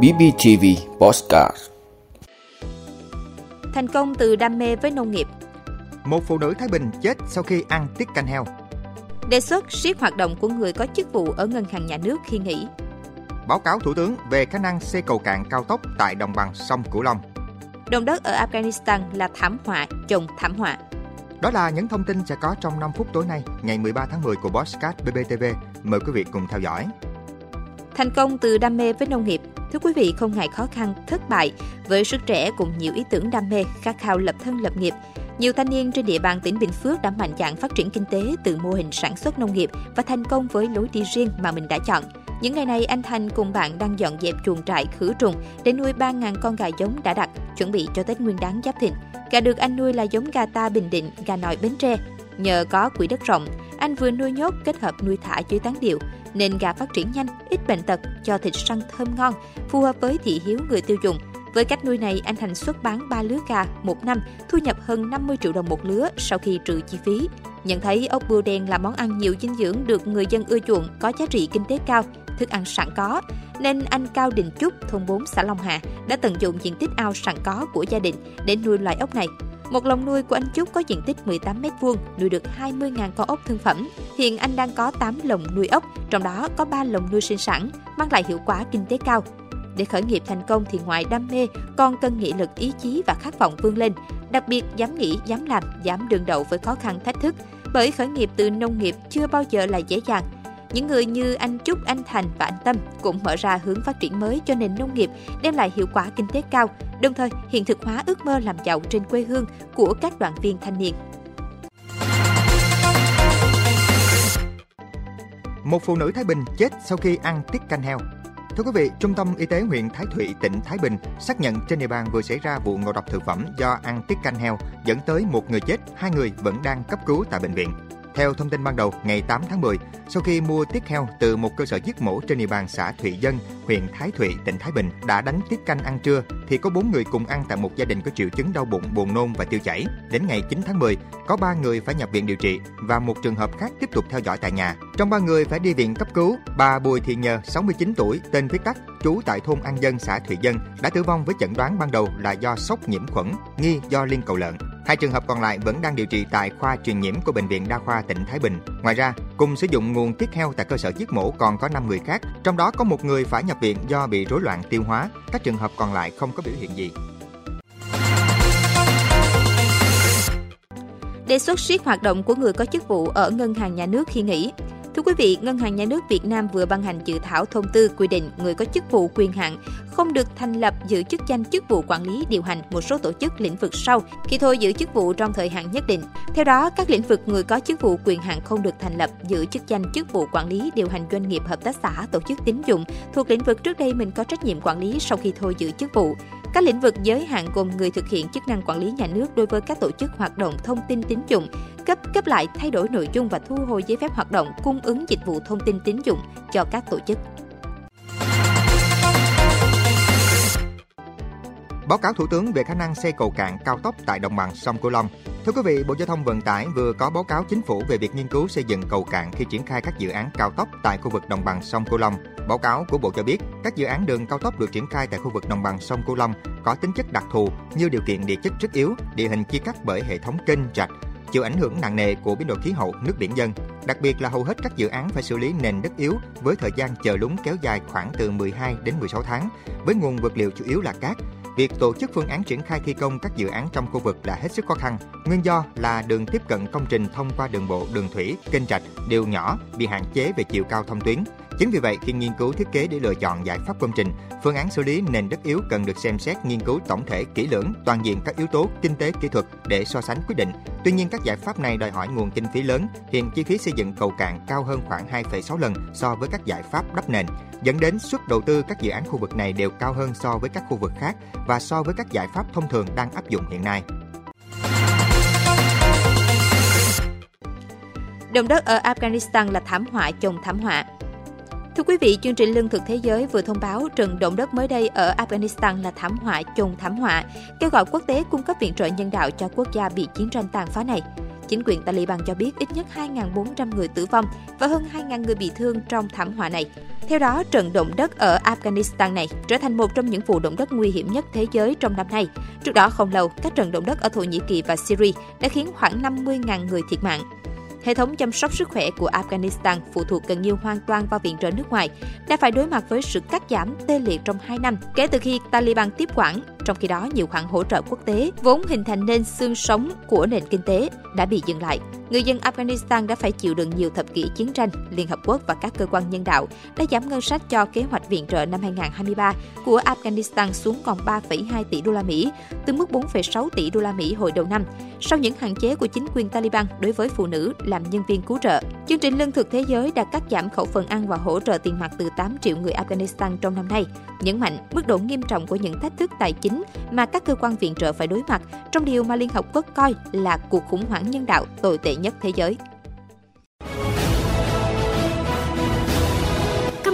BBTV Postcard Thành công từ đam mê với nông nghiệp Một phụ nữ Thái Bình chết sau khi ăn tiết canh heo. Đề xuất siết hoạt động của người có chức vụ ở ngân hàng nhà nước khi nghỉ Báo cáo Thủ tướng về khả năng xây cầu cạn cao tốc tại đồng bằng sông Cửu Long. Động đất ở Afghanistan là thảm họa chồng thảm họa Đó là những thông tin sẽ có trong 5 phút tối nay, ngày 13 tháng 10 của Bosscat BBTV. Mời quý vị cùng theo dõi. Thành công từ đam mê với nông nghiệp Thưa quý vị, không ngại khó khăn, thất bại, với sức trẻ cùng nhiều ý tưởng đam mê, khát khao lập thân lập nghiệp, nhiều thanh niên trên địa bàn tỉnh Bình Phước đã mạnh dạn phát triển kinh tế từ mô hình sản xuất nông nghiệp và thành công với lối đi riêng mà mình đã chọn. Những ngày này, anh Thành cùng bạn đang dọn dẹp chuồng trại khử trùng để nuôi 3.000 con gà giống đã đặt, chuẩn bị cho Tết Nguyên đán Giáp Thìn. Gà được anh nuôi là giống gà ta Bình Định, gà nòi Bến Tre. Nhờ có quỹ đất rộng, anh vừa nuôi nhốt kết hợp nuôi thả dưới tán điệu, nên gà phát triển nhanh, ít bệnh tật, cho thịt săn thơm ngon, phù hợp với thị hiếu người tiêu dùng. Với cách nuôi này, anh Thành xuất bán 3 lứa gà một năm, thu nhập hơn 50 triệu đồng một lứa sau khi trừ chi phí. Nhận thấy ốc bươu đen là món ăn nhiều dinh dưỡng được người dân ưa chuộng, có giá trị kinh tế cao, thức ăn sẵn có, nên anh Cao Đình Trúc, thôn 4 xã Long Hà, đã tận dụng diện tích ao sẵn có của gia đình để nuôi loài ốc này. Một lồng nuôi của anh Trúc có diện tích 18 m2, nuôi được 20.000 con ốc thương phẩm. Hiện anh đang có 8 lồng nuôi ốc, trong đó có 3 lồng nuôi sinh sản, mang lại hiệu quả kinh tế cao. Để khởi nghiệp thành công thì ngoài đam mê, còn cần nghị lực ý chí và khát vọng vươn lên, đặc biệt dám nghĩ, dám làm, dám đương đầu với khó khăn thách thức. Bởi khởi nghiệp từ nông nghiệp chưa bao giờ là dễ dàng. Những người như anh Trúc, anh Thành và anh Tâm cũng mở ra hướng phát triển mới cho nền nông nghiệp, đem lại hiệu quả kinh tế cao, đồng thời hiện thực hóa ước mơ làm giàu trên quê hương của các đoàn viên thanh niên. Một phụ nữ Thái Bình chết sau khi ăn tiết canh heo. Thưa quý vị, Trung tâm Y tế huyện Thái Thụy, tỉnh Thái Bình xác nhận trên địa bàn vừa xảy ra vụ ngộ độc thực phẩm do ăn tiết canh heo dẫn tới một người chết, hai người vẫn đang cấp cứu tại bệnh viện. Theo thông tin ban đầu, ngày 8 tháng 10, sau khi mua tiết heo từ một cơ sở giết mổ trên địa bàn xã Thụy Dân, huyện Thái Thụy, tỉnh Thái Bình đã đánh tiết canh ăn trưa thì có 4 người cùng ăn tại một gia đình có triệu chứng đau bụng, buồn nôn và tiêu chảy. Đến ngày 9 tháng 10, có 3 người phải nhập viện điều trị và một trường hợp khác tiếp tục theo dõi tại nhà. Trong 3 người phải đi viện cấp cứu, bà Bùi Thị Nhờ, 69 tuổi, tên viết tắt, trú tại thôn An Dân, xã Thụy Dân, đã tử vong với chẩn đoán ban đầu là do sốc nhiễm khuẩn, nghi do liên cầu lợn. Hai trường hợp còn lại vẫn đang điều trị tại khoa truyền nhiễm của Bệnh viện Đa khoa tỉnh Thái Bình. Ngoài ra, cùng sử dụng nguồn tiết heo tại cơ sở giết mổ còn có 5 người khác, trong đó có một người phải nhập viện do bị rối loạn tiêu hóa, các trường hợp còn lại không có biểu hiện gì. Đề xuất siết hoạt động của người có chức vụ ở ngân hàng nhà nước khi nghỉ. Thưa quý vị, Ngân hàng Nhà nước Việt Nam vừa ban hành dự thảo thông tư quy định người có chức vụ quyền hạn không được thành lập giữ chức danh chức vụ quản lý điều hành một số tổ chức lĩnh vực sau khi thôi giữ chức vụ trong thời hạn nhất định. Theo đó, các lĩnh vực người có chức vụ quyền hạn không được thành lập giữ chức danh chức vụ quản lý điều hành doanh nghiệp hợp tác xã tổ chức tín dụng thuộc lĩnh vực trước đây mình có trách nhiệm quản lý sau khi thôi giữ chức vụ. Các lĩnh vực giới hạn gồm người thực hiện chức năng quản lý nhà nước đối với các tổ chức hoạt động thông tin tín dụng, cấp cấp lại thay đổi nội dung và thu hồi giấy phép hoạt động cung ứng dịch vụ thông tin tín dụng cho các tổ chức. Báo cáo Thủ tướng về khả năng xây cầu cạn cao tốc tại đồng bằng sông Cửu Long. Thưa quý vị, Bộ Giao thông Vận tải vừa có báo cáo chính phủ về việc nghiên cứu xây dựng cầu cạn khi triển khai các dự án cao tốc tại khu vực đồng bằng sông Cửu Long. Báo cáo của Bộ cho biết, các dự án đường cao tốc được triển khai tại khu vực đồng bằng sông Cửu Long có tính chất đặc thù như điều kiện địa chất rất yếu, địa hình chia cắt bởi hệ thống kênh rạch, chịu ảnh hưởng nặng nề của biến đổi khí hậu, nước biển dân. Đặc biệt là hầu hết các dự án phải xử lý nền đất yếu với thời gian chờ lúng kéo dài khoảng từ 12 đến 16 tháng, với nguồn vật liệu chủ yếu là cát. Việc tổ chức phương án triển khai thi công các dự án trong khu vực là hết sức khó khăn. Nguyên do là đường tiếp cận công trình thông qua đường bộ, đường thủy, kênh rạch đều nhỏ, bị hạn chế về chiều cao thông tuyến. Chính vì vậy, khi nghiên cứu thiết kế để lựa chọn giải pháp công trình, phương án xử lý nền đất yếu cần được xem xét nghiên cứu tổng thể kỹ lưỡng toàn diện các yếu tố kinh tế kỹ thuật để so sánh quyết định. Tuy nhiên các giải pháp này đòi hỏi nguồn kinh phí lớn, hiện chi phí xây dựng cầu cạn cao hơn khoảng 2,6 lần so với các giải pháp đắp nền, dẫn đến suất đầu tư các dự án khu vực này đều cao hơn so với các khu vực khác và so với các giải pháp thông thường đang áp dụng hiện nay. Động đất ở Afghanistan là thảm họa chồng thảm họa. Thưa quý vị, chương trình Lương thực Thế giới vừa thông báo trận động đất mới đây ở Afghanistan là thảm họa chồng thảm họa, kêu gọi quốc tế cung cấp viện trợ nhân đạo cho quốc gia bị chiến tranh tàn phá này. Chính quyền Taliban cho biết ít nhất 2.400 người tử vong và hơn 2.000 người bị thương trong thảm họa này. Theo đó, trận động đất ở Afghanistan này trở thành một trong những vụ động đất nguy hiểm nhất thế giới trong năm nay. Trước đó không lâu, các trận động đất ở Thổ Nhĩ Kỳ và Syria đã khiến khoảng 50.000 người thiệt mạng. Hệ thống chăm sóc sức khỏe của Afghanistan phụ thuộc gần như hoàn toàn vào viện trợ nước ngoài, đã phải đối mặt với sự cắt giảm tê liệt trong 2 năm kể từ khi Taliban tiếp quản. Trong khi đó, nhiều khoản hỗ trợ quốc tế vốn hình thành nên xương sống của nền kinh tế đã bị dừng lại. Người dân Afghanistan đã phải chịu đựng nhiều thập kỷ chiến tranh, Liên Hợp Quốc và các cơ quan nhân đạo đã giảm ngân sách cho kế hoạch viện trợ năm 2023 của Afghanistan xuống còn 3,2 tỷ đô la Mỹ, từ mức 4,6 tỷ đô la Mỹ hồi đầu năm, sau những hạn chế của chính quyền Taliban đối với phụ nữ làm nhân viên cứu trợ. Chương trình Lương thực Thế giới đã cắt giảm khẩu phần ăn và hỗ trợ tiền mặt từ 8 triệu người Afghanistan trong năm nay, nhấn mạnh mức độ nghiêm trọng của những thách thức tài chính mà các cơ quan viện trợ phải đối mặt trong điều mà Liên Hợp Quốc coi là cuộc khủng hoảng nhân đạo tồi tệ nhất thế giới.